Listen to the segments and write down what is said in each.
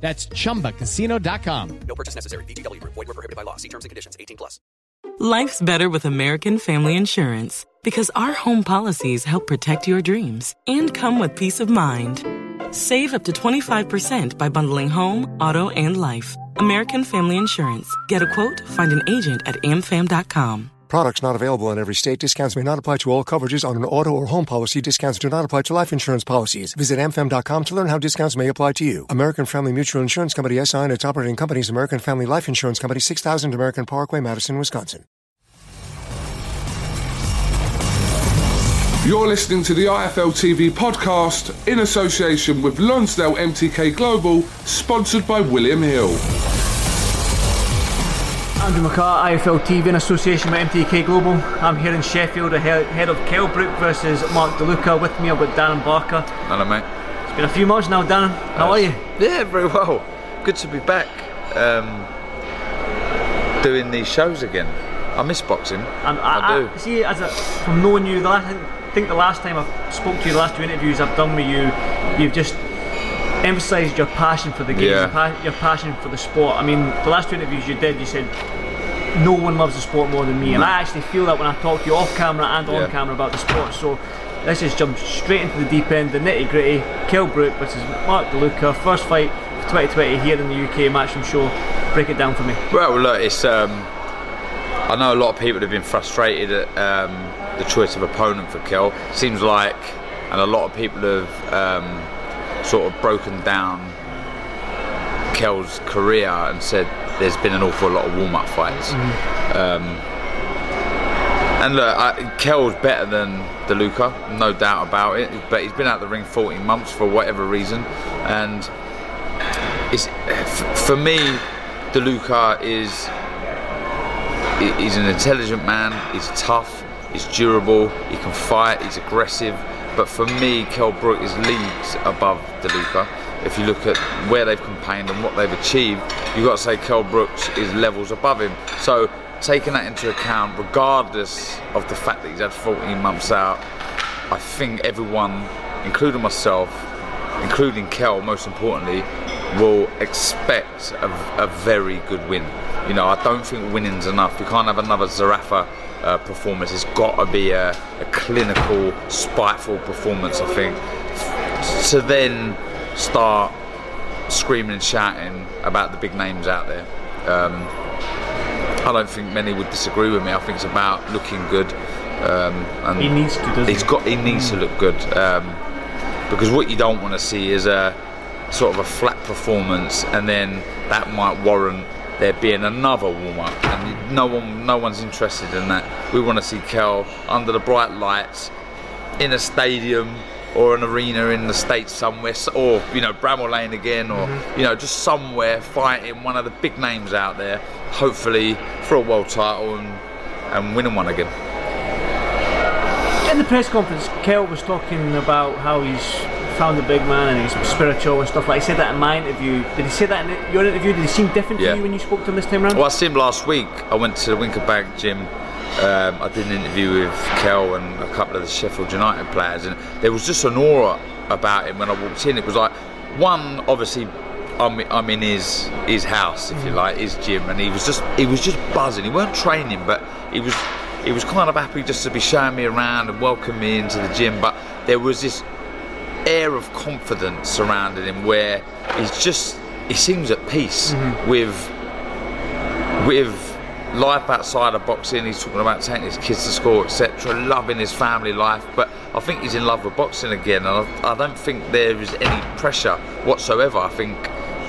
That's chumbacasino.com. No purchase necessary. VGW Group. Void were prohibited by law. See terms and conditions. 18 plus. Life's better with American Family Insurance because our home policies help protect your dreams and come with peace of mind. Save up to 25% by bundling home, auto, and life. American Family Insurance. Get a quote, find an agent at amfam.com. Products not available in every state. Discounts may not apply to all coverages on an auto or home policy. Discounts do not apply to life insurance policies. Visit amfam.com to learn how discounts may apply to you. American Family Mutual Insurance Company SI and its operating companies American Family Life Insurance Company 6000 American Parkway, Madison, Wisconsin. You're listening to the IFL TV podcast in association with Lonsdale MTK Global, sponsored by William Hill. Andrew McCart, IFL TV in association with MTK Global. I'm here in Sheffield ahead of Kell Brook versus Mark DeLuca. With me I've got Darren Barker. Hello, mate. It's been a few months now, Darren. How are you? Yeah, very well. Good to be back um, doing these shows again. I miss boxing. And I, do. I, see, as a, from knowing you, the last, I think the last time I spoke to you, the last two interviews I've done with you, you've just emphasised your passion for the game, Yeah. your, pa- your passion for the sport. I mean, the last two interviews you did, you said no one loves the sport more than me, and I actually feel that when I talk to you off camera and on Yeah. camera about the sport. So let's just jump straight into the deep end, the nitty gritty. Kell Brook versus Mark DeLuca, first fight of 2020 here in the UK Matchroom Show. Break it down for me. Well, look, it's. Um, I know a lot of people have been frustrated at um, the choice of opponent for Kell. Seems like, and a lot of people have um, sort of broken down Kell's career and said there's been an awful lot of warm-up fights. Um, and look, I, Kell's better than DeLuca, no doubt about it. But he's been out the ring 14 months for whatever reason, and it's for me, DeLuca is he- he's an intelligent man. He's tough. He's durable. He can fight. He's aggressive. But for me, Kell Brook is leagues above DeLuca. If you look at where they've campaigned and what they've achieved, you've got to say Kell Brooks is levels above him. So taking that into account, regardless of the fact that he's had 14 months out, I think everyone, including myself, including Kell, most importantly, will expect a, a very good win. You know, I don't think winning's enough. You can't have another Zerafa uh, performance. It's got to be a, a clinical, spiteful performance. I think to then start screaming and shouting about the big names out there. Um, I don't think many would disagree with me. I think it's about looking good. Um, and He needs to, He's he? got. He needs to look good. Um, because what you don't want to see is a sort of a flat performance, and then that might warrant there being another warm up, and no one, no one's interested in that. We want to see Kell under the bright lights in a stadium or an arena in the states somewhere, or you know Bramall Lane again, or mm-hmm. you know just somewhere fighting one of the big names out there, hopefully for a world title and and winning one again. In the press conference, Kell was talking about how he's found the big man and he's spiritual and stuff like. He said that in my interview. Did he say that in your interview? Did he seem different Yeah. to you when you spoke to him this time round? Well, I seen him last week. I went to the Wincobank gym. Um, I did an interview with Kell and a couple of the Sheffield United players, and there was just an aura about him when I walked in. It was like, one, obviously, I'm, I'm in his his house, if you like, his gym, and he was just he was just buzzing. He weren't training, but he was he was kind of happy just to be showing me around and welcoming me into the gym. But there was this air of confidence surrounding him where he's just he seems at peace mm-hmm. with with life outside of boxing. He's talking about taking his kids to school, etc., loving his family life. But I think he's in love with boxing again, and I, I don't think there is any pressure whatsoever. I think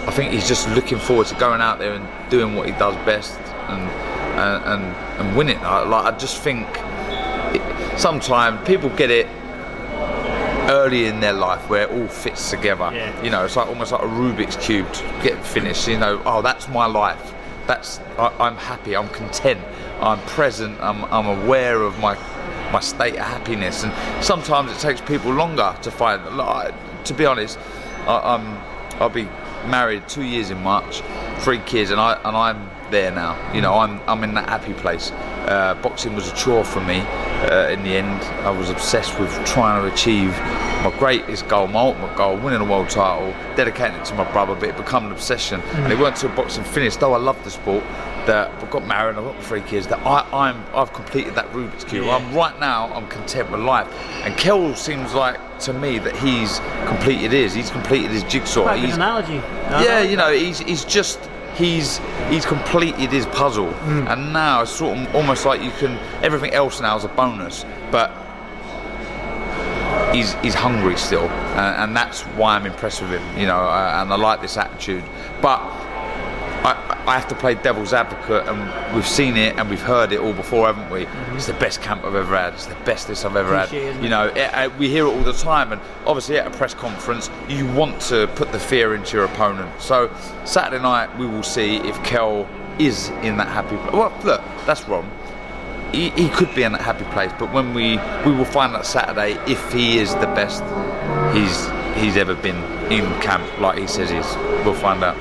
I think he's just looking forward to going out there and doing what he does best and and and, and winning. I, like I just think it, sometimes people get it early in their life where it all fits together. Yeah. You know, it's like almost like a Rubik's cube to get finished. You know, oh, that's my life. That's I, I'm happy. I'm content. I'm present. I'm, I'm aware of my my state of happiness. And sometimes it takes people longer to find. Like, to be honest, I, I'm I'll be married two years in March, three kids, and I and I'm there now. You know, I'm I'm in that happy place. Uh, boxing was a chore for me. Uh, in the end, I was obsessed with trying to achieve my greatest goal, my ultimate goal, winning a world title, dedicating it to my brother, but it became an obsession. And it weren't until boxing finished, though I love the sport, that I got married, I've got three kids, that I, I'm I've completed that Rubik's cube. Yeah. I'm right now, I'm content with life. And Kell seems like to me that he's completed his. He's completed his jigsaw. Good He's, analogy. yeah, you know, he's he's just he's he's completed his puzzle, and now it's sort of almost like you can everything else now is a bonus, but he's he's hungry still, and, and that's why I'm impressed with him. You know, uh, and I like this attitude, but. I, have to play devil's advocate, and we've seen it and we've heard it all before, haven't we? It's the best camp I've ever had. It's the bestest I've ever Cliche, had. You know, it, uh, we hear it all the time, and obviously at a press conference, you want to put the fear into your opponent. So Saturday night, we will see if Kell is in that happy. place. Well, look, that's wrong. He, he could be in that happy place, but when we we will find out Saturday if he is the best he's he's ever been in camp, like he says he is. We'll find out.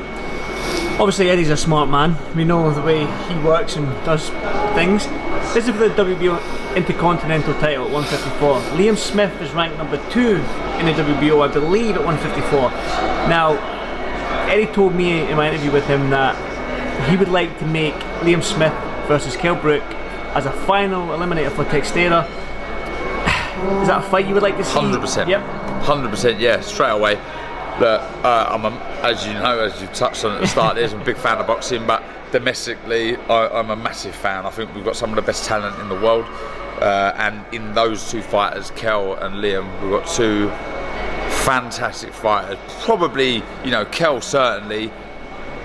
Obviously, Eddie's a smart man. We know the way he works and does things. This is for the WBO Intercontinental title at 154. Liam Smith is ranked number two in the WBO, I believe, at 154. Now, Eddie told me in my interview with him that he would like to make Liam Smith versus Kell Brook as a final eliminator for Teixeira. Is that a fight you would like to see? Hundred percent. Yep. Hundred percent. Yeah, straight away. Look, uh, I'm a, as you know, as you touched on at the start, there's a big fan of boxing, but domestically, I, I'm a massive fan. I think we've got some of the best talent in the world, uh, and in those two fighters, Kell and Liam, we've got two fantastic fighters. Probably, you know, Kell certainly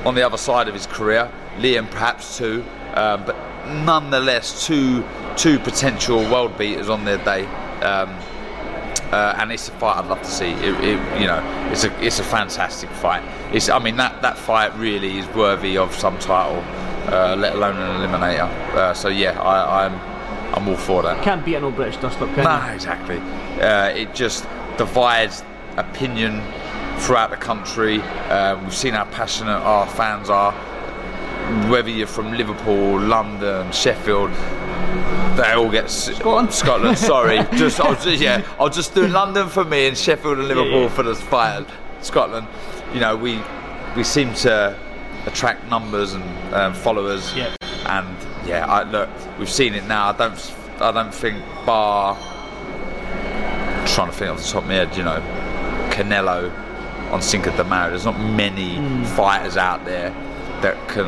on the other side of his career, Liam perhaps too, um, but nonetheless, two two potential world beaters on their day. Um, uh, and it's a fight I'd love to see. It, it, you know, it's a it's a fantastic fight. It's I mean that, that fight really is worthy of some title, uh, let alone an eliminator. Uh, so yeah, I, I'm I'm all for that. Can't beat an old British dust up, can No, you? exactly. Uh, it just divides opinion throughout the country. Uh, we've seen how passionate our fans are. Whether you're from Liverpool, London, Sheffield, they all get Scotland? Scotland. Sorry, just I was just, yeah, I'll just do London for me and Sheffield and Liverpool yeah. for the fight. Scotland, you know, we we seem to attract numbers and um, followers. Yeah. And yeah, I, look, we've seen it now. I don't, I don't think bar. trying to think off the top of my head, you know, Canelo on Cinco de Mayo. There's not many Hmm. fighters out there that can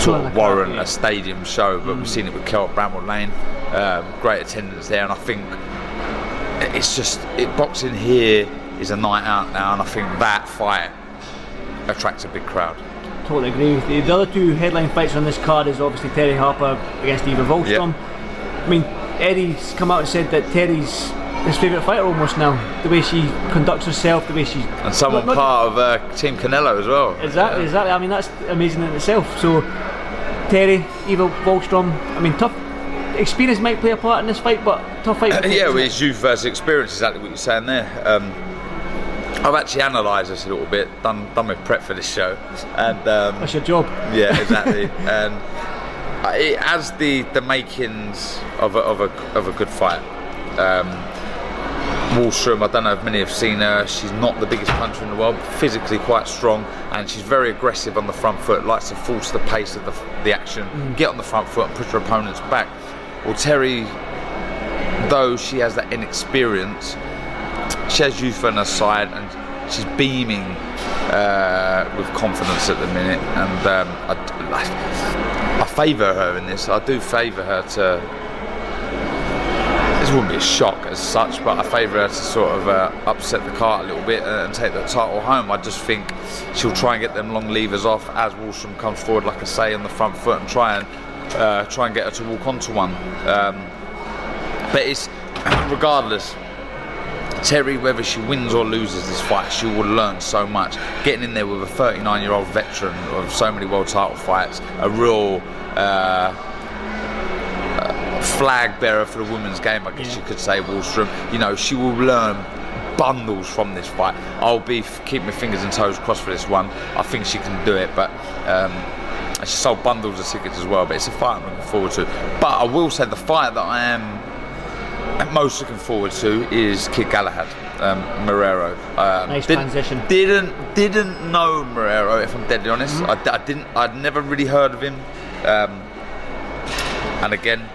sort of warrant yeah. a stadium show, but we've seen it with Kell at Bramall Lane. Um, great attendance there, and I think it's just it, boxing here is a night out now, and I think that fight attracts a big crowd. Totally agree with you. The other two headline fights on this card is obviously Terri Harper against Eva Wahlström. I mean, Eddie's come out and said that Terri's his favourite fighter almost now. The way she conducts herself, the way she And someone Not- not- part of uh, Team Canelo as well. Exactly, exactly. I mean, that's amazing in itself. So, Terri, Eva Wahlström. I mean, tough experience might play a part in this fight, but tough fight. Yeah, well, it's youth versus experience, exactly what you're saying there. Um, I've actually analysed this a little bit, done done my prep for this show, and um, that's your job. yeah, exactly. and it has the the makings of a, of a of a good fight. Um, Wahlström, I don't know if many have seen her. She's not the biggest puncher in the world, physically quite strong, and she's very aggressive on the front foot. Likes to force the pace of the, the action, get on the front foot, and push her opponents back. Well, Terri, though she has that inexperience, she has youth on her side, and she's beaming uh, with confidence at the minute. And um, I, favour her in this. I do favour her to. This wouldn't be a shock as such, but I favour her to sort of uh, upset the cart a little bit and take the title home. I just think she'll try and get them long levers off as Wahlström comes forward, like I say, on the front foot and try and uh, try and get her to walk onto one. Um, but it's regardless. Terri, whether she wins or loses this fight, she will learn so much. Getting in there with a 39 year old veteran of so many world title fights, a real uh, uh, flag bearer for the women's game, I guess you could say, Wahlström. You know, she will learn bundles from this fight. I'll be keep my fingers and toes crossed for this one. I think she can do it, but. Um, she sold bundles of tickets as well, but it's a fight I'm looking forward to. But I will say the fight that I am most looking forward to is Kid Galahad, um, Marrero. Um, Nice didn't- transition. Didn't didn't know Marrero, if I'm deadly honest. Mm-hmm. I, I didn't. I'd never really heard of him. Um, and again,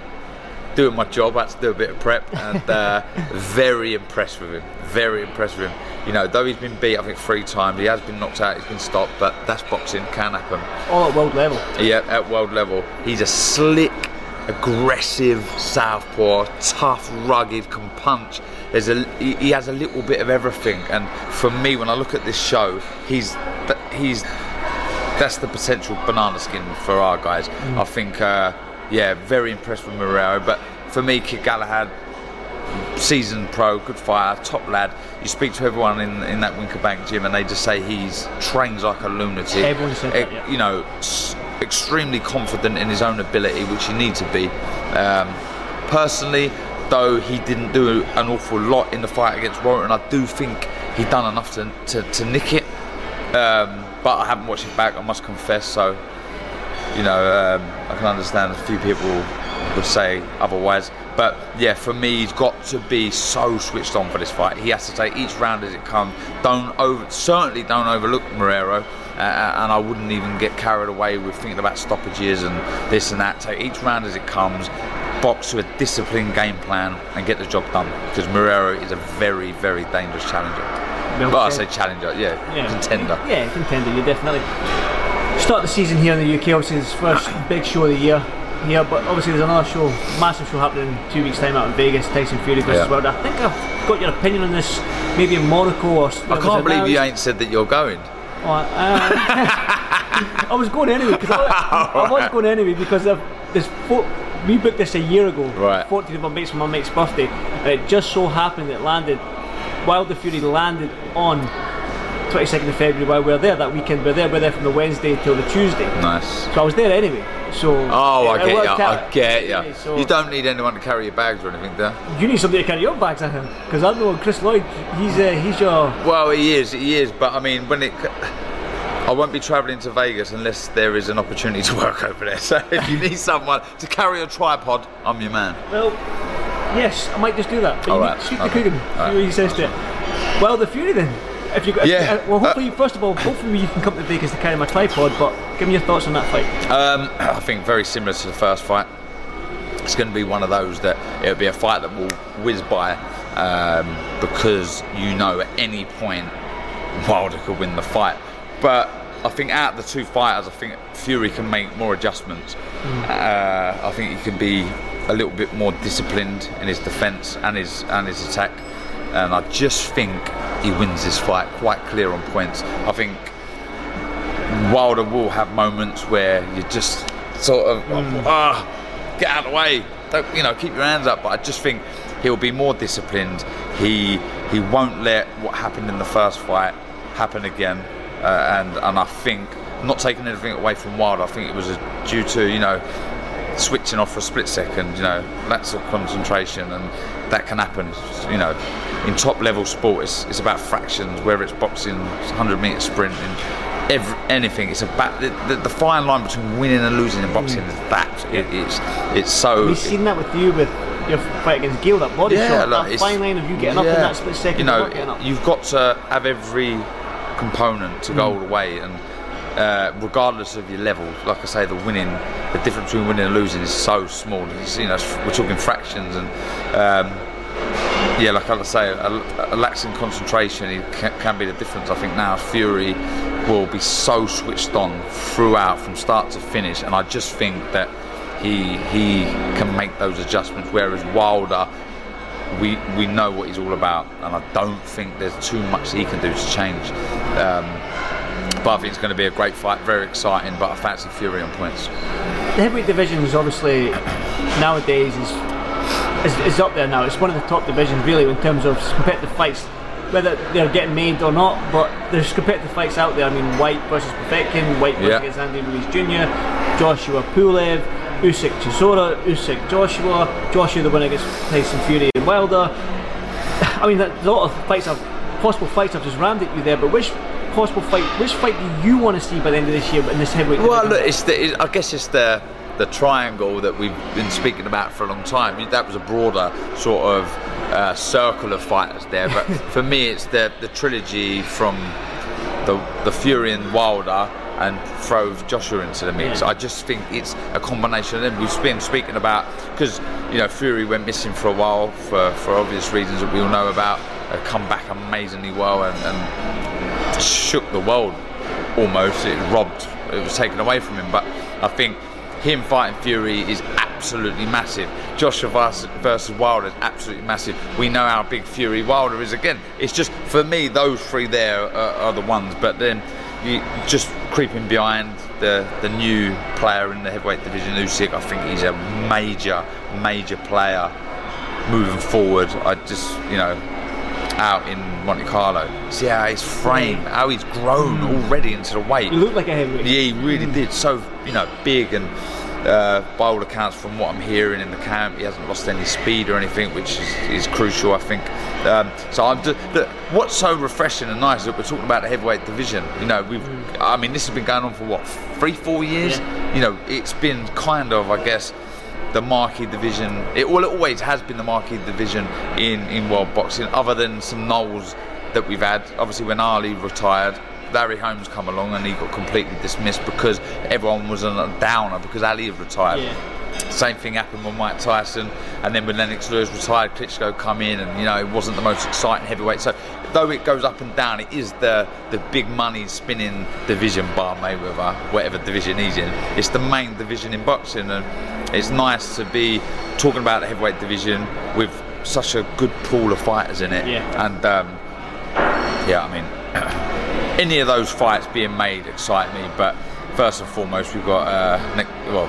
doing my job, I had to do a bit of prep, and uh, very impressed with him. Very impressed with him. You know, though he's been beat, I think three times. He has been knocked out. He's been stopped, but that's boxing. Can happen. All at world level. Yeah, at world level. He's a slick, aggressive southpaw, tough, rugged, can punch. There's a he, he has a little bit of everything, and for me, when I look at this show, he's he's that's the potential banana skin for our guys. I think, uh, yeah, very impressed with Marrero, but for me, Kid Galahad. Seasoned pro, good fire, top lad. You speak to everyone in in that Wincobank gym, and they just say he's trains like a lunatic. Everyone said that, yeah. You know, s- extremely confident in his own ability, which you need to be. Um, personally, though, he didn't do an awful lot in the fight against Warrington. I do think he done enough to, to, to nick it. Um, but I haven't watched it back, I must confess. So, you know, um, I can understand a few people would say otherwise. But yeah, for me, he's got to be so switched on for this fight. He has to take each round as it comes. Don't over, certainly don't overlook Marrero, uh, and I wouldn't even get carried away with thinking about stoppages and this and that. Take each round as it comes. Box to a disciplined game plan and get the job done. Because Marrero is a very, very dangerous challenger. Well well, I say challenger, yeah, Yeah. contender. Yeah, contender, You're definitely. Start the season here in the UK, obviously it's the first big show of the year here, but obviously there's another show, massive show happening in two weeks' time out in Vegas, Tyson Fury versus Yeah. Wilder. I think I've got your opinion on this, maybe in Monaco or. I can't believe you ain't said that you're going. Oh, uh, I was going anyway because I, I was going anyway because of this. We booked this a year ago, Right. 14th of my mate's my mate's birthday, and it just so happened it landed. Wilder Fury landed on 22nd of February while we were there that weekend. We were there, we were there from the Wednesday till the Tuesday. Nice. So I was there anyway. So Oh, I get you. I get you. anyway, so You don't need anyone to carry your bags or anything, do you? You need somebody to carry your bags I him because I know Chris Lloyd. He's uh, he's your Well, he is, he is, but I mean, when it. I won't be travelling to Vegas unless there is an opportunity to work over there. So if you need someone to carry a tripod, I'm your man. Well, yes, I might just do that. But All you right, need to to okay, Coogan, all see right. what he says to it. Well, the Fury then. If you got, Yeah. uh, well, hopefully, first of all, hopefully you can come to Vegas to carry my tripod. But give me your thoughts on that fight. Um, I think very similar to the first fight. It's going to be one of those that it'll be a fight that will whiz by um, because you know at any point Wilder could win the fight. But I think out of the two fighters, I think Fury can make more adjustments. Uh, I think he can be a little bit more disciplined in his defence and his and his attack. And I just think he wins this fight quite clear on points. I think Wilder will have moments where you just sort of ah, get out of the way. Don't, you know, keep your hands up. But I just think he'll be more disciplined. He he won't let what happened in the first fight happen again. Uh, and and I think not taking anything away from Wilder. I think it was a, due to you know switching off for a split second. You know, lots of concentration, and that can happen. You know, in top level sport, it's, it's about fractions. Whether it's boxing, 100 meter sprint, and every, anything. It's about the, the, the fine line between winning and losing in boxing is that. It, it's it's so. We've seen that with you with your fight against Geale, that body Yeah, shot, look, that fine line of you getting up in that split second. You know, not getting up. you've got to have every component to go all the way, and uh, regardless of your level, like I say, the winning, the difference between winning and losing is so small. It's, you know, we're talking fractions, and um, yeah, like I say, a, a lax in concentration it can, can be the difference. I think now Fury will be so switched on throughout from start to finish, and I just think that he he can make those adjustments. Whereas Wilder, we we know what he's all about, and I don't think there's too much he can do to change. Um, but I think it's going to be a great fight, very exciting. But I fancy Fury on points. The heavyweight division is obviously nowadays is, is is up there now. It's one of the top divisions really in terms of competitive fights, whether they're getting made or not. But there's competitive fights out there. I mean, Whyte versus Povetkin, Whyte versus. Andy Ruiz Jr., Joshua Pulev, Usyk Chisora, Usyk Joshua, Joshua the winner against Tyson Fury and Wilder. I mean, a lot of fights, I've, possible fights I've just rammed at you there. But which possible fight, which fight do you want to see by the end of this year in this heavyweight Well, division? look, it's the, it, I guess it's the the triangle that we've been speaking about for a long time. That was a broader sort of uh, circle of fighters there, but for me, it's the the trilogy from the the Fury and Wilder. And throw Joshua into the mix. Yeah. I just think it's a combination of them. We've been speaking about because you know Fury went missing for a while for, for obvious reasons that we all know about. Uh, come back amazingly well and, and shook the world almost. It robbed, it was taken away from him. But I think him fighting Fury is absolutely massive. Joshua versus, Wilder is absolutely massive. We know how big Fury Wilder is. Again, it's just for me those three there are, are the ones. But then you just creeping behind the the new player in the heavyweight division, Usyk. I think he's a major, major player moving forward. I just you know out in Monte Carlo. See how his frame, how he's grown already into the weight. He looked like a heavyweight. Yeah, he really did. So you know, big and uh, by all accounts, from what I'm hearing in the camp, he hasn't lost any speed or anything, which is, is crucial, I think. Um, so I'm just, look, what's so refreshing and nice is that we're talking about the heavyweight division. You know, we've, I mean, this has been going on for what three, four years. You know, it's been kind of, I guess the marquee division. It well, it always has been the marquee division in in world boxing, other than some nulls that we've had. Obviously, when Ali retired, Larry Holmes come along and he got completely dismissed because everyone was a downer because Ali had retired. Same thing happened with Mike Tyson, and then when Lennox Lewis retired, Klitschko come in, and you know it wasn't the most exciting heavyweight. So though it goes up and down, it is the the big money spinning division, bar Mayweather, whatever division he's in. It's the main division in boxing, and it's nice to be talking about the heavyweight division with such a good pool of fighters in it. Yeah. And um, yeah, I mean, any of those fights being made excite me, but. First and foremost, we've got uh, ne- well,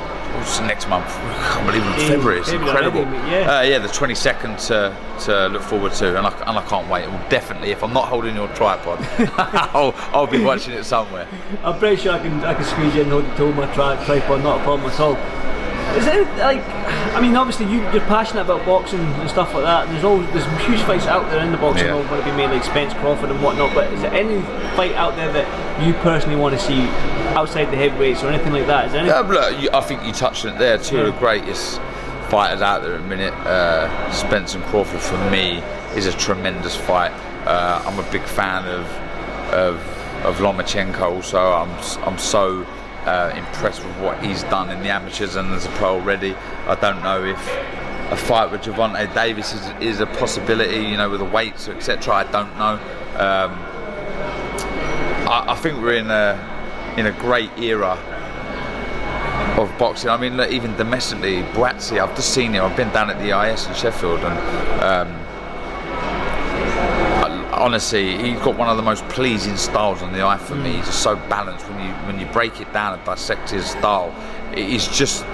next month. I can't believe it's February. It's February incredible. yeah. Uh, yeah, the 22nd to, to look forward to, and I, and I can't wait. Well, definitely, if I'm not holding your tripod, I'll, I'll be watching it somewhere. I'm pretty sure I can I can squeeze you in hold hold my tri- tripod, not a problem at all. Is there like, I mean, obviously you, you're passionate about boxing and stuff like that. And there's all there's huge fights out there in the boxing Yeah. world going to be made like Spence Crawford and whatnot. But is there any fight out there that you personally want to see outside the heavyweights or anything like that? Is there? Yeah, look, you, I think you touched on it there. Two of the greatest fighters out there at the minute. Uh, Spence and Crawford for me is a tremendous fight. Uh, I'm a big fan of of, of Lomachenko. Also, I'm I'm so uh, impressed with what he's done in the amateurs and as a pro already. I don't know if a fight with Gervonta Davis is, is a possibility. You know, with the weights, etc. I don't know. Um, I, I think we're in a in a great era of boxing. I mean, look, even domestically, Buatsi, I've just seen him. I've been down at the IS in Sheffield, and um, I- honestly, he's got one of the most pleasing styles on the eye for me. He's just so balanced when you when you break it down and dissect his style. It's just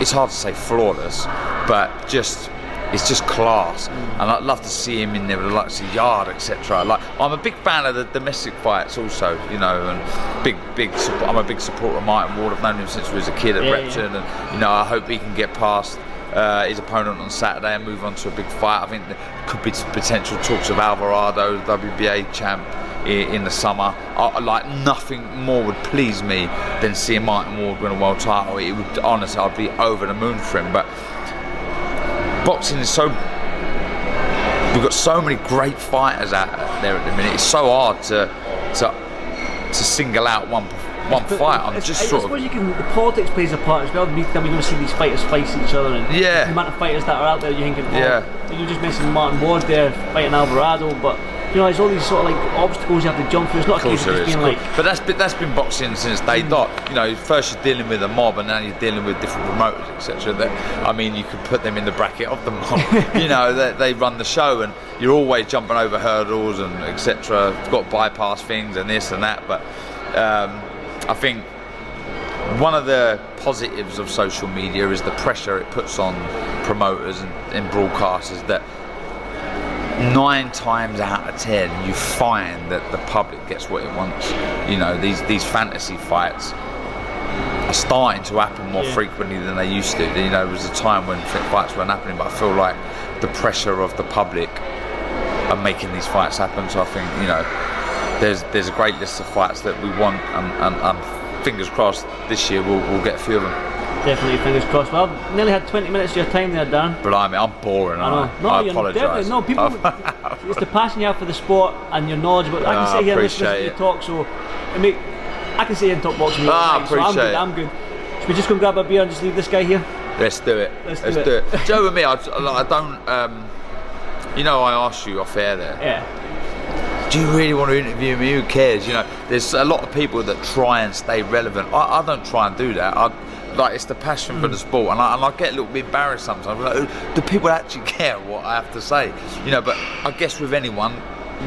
it's hard to say flawless, but just it's just class. And I'd love to see him in there with the likes of Yarde, etc. Like I'm a big fan of the domestic fights also, you know, and big big. Support, I'm a big supporter of Martin Ward. I've known him since he was a kid at Yeah, Repton, and you know I hope he can get past. Uh, his opponent on Saturday and move on to a big fight. I think there could be potential talks of Alvarado, WBA champ, i- in the summer. I, like nothing more would please me than seeing Martin Ward win a world title. It would honestly, I'd be over the moon for him. But boxing is so. We've got so many great fighters out there at the minute. It's so hard to to to single out one one But fight. I'm just I, sort I of. suppose you can. The politics plays a part as well. You're going to see these fighters face each other, and Yeah. the amount of fighters that are out there, you're thinking, oh, Yeah. you're just mentioned Martin Ward there fighting Alvarado, but You know, there's all these sort of like obstacles you have to jump through. It's not a case of just being like, but that's been, that's been boxing since day dot. You know, first you're dealing with a mob, and now you're dealing with different promoters, etc. That I mean, you could put them in the bracket of the mob. you know, they, they run the show, and you're always jumping over hurdles and etc. Got to bypass things and this and that. But um, I think one of the positives of social media is the pressure it puts on promoters and, and broadcasters that nine times out of ten you find that the public gets what it wants. You know, these these fantasy fights are starting to happen more Yeah. frequently than they used to. You know, there was a time when fights weren't happening, but I feel like the pressure of the public are making these fights happen. So I think you know, there's there's a great list of fights that we want, and, and, and fingers crossed this year we'll, we'll get a few of them. Definitely fingers crossed. Well, I've nearly had 20 minutes of your time there, Dan. Mean, I'm boring. I know. No, I, apologise. no. People, it's the passion you have for the sport and your knowledge. But I can Ah, sit here and listen to you talk. So, I mean, I can sit here and talk boxing. Ah, night, so I'm appreciate good. it. I'm good. Should we just go and grab a beer and just leave this guy here? Let's do it. Let's Let's, do do, it. it. Joe and me, I, I don't. Um, you know, I asked you off air there. Yeah. Do you really want to interview me? Who cares? You know, there's a lot of people that try and stay relevant. I, I don't try and do that. I, like it's the passion for the hmm. sport, and I, and I get a little bit embarrassed sometimes. Like, do people actually care what I have to say? You know, but I guess with anyone,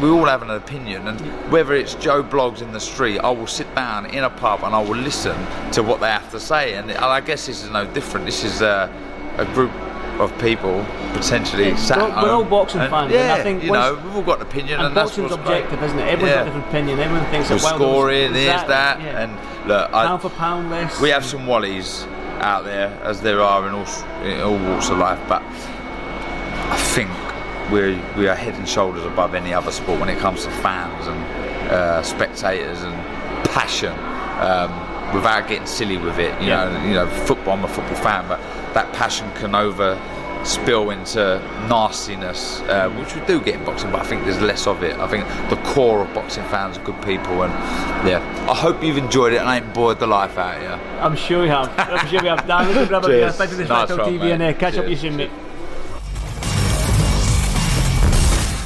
we all have an opinion, and whether it's Joe blogs in the street, I will sit down in a pub and I will listen to what they have to say. And, and I guess this is no different. This is a, a group of people potentially Yeah, sat we're- we're all boxing and, fans, Yeah, and I think you know, we've all got an opinion, and, And, that's boxing's objective, great. isn't it? Everyone's Yeah. got different opinion. Everyone thinks We're that well, scoring, there's that, yeah. and look, I, pound for pound list. we have some wallies out there, as there are in all, in all walks of life, but I think we're, we are head and shoulders above any other sport when it comes to fans and uh, spectators and passion. Um, without getting silly with it, you know, you know, football. I'm a football fan, but that passion can over spill into nastiness, uh, which we do get in boxing, but I think there's less of it. I think the core of boxing fans are good people, and yeah, I hope you've enjoyed it and ain't bored the life out of you. I'm sure we have. I'm sure we have. Dan, let's go grab a beer. Cheers. Thank you for this Nice Facto one, TV and uh, mate. catch up with you soon, mate.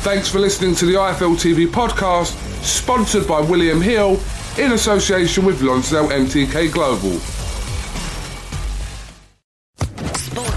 Thanks for listening to the IFL TV podcast, sponsored by William Hill in association with Lonsdale MTK Global.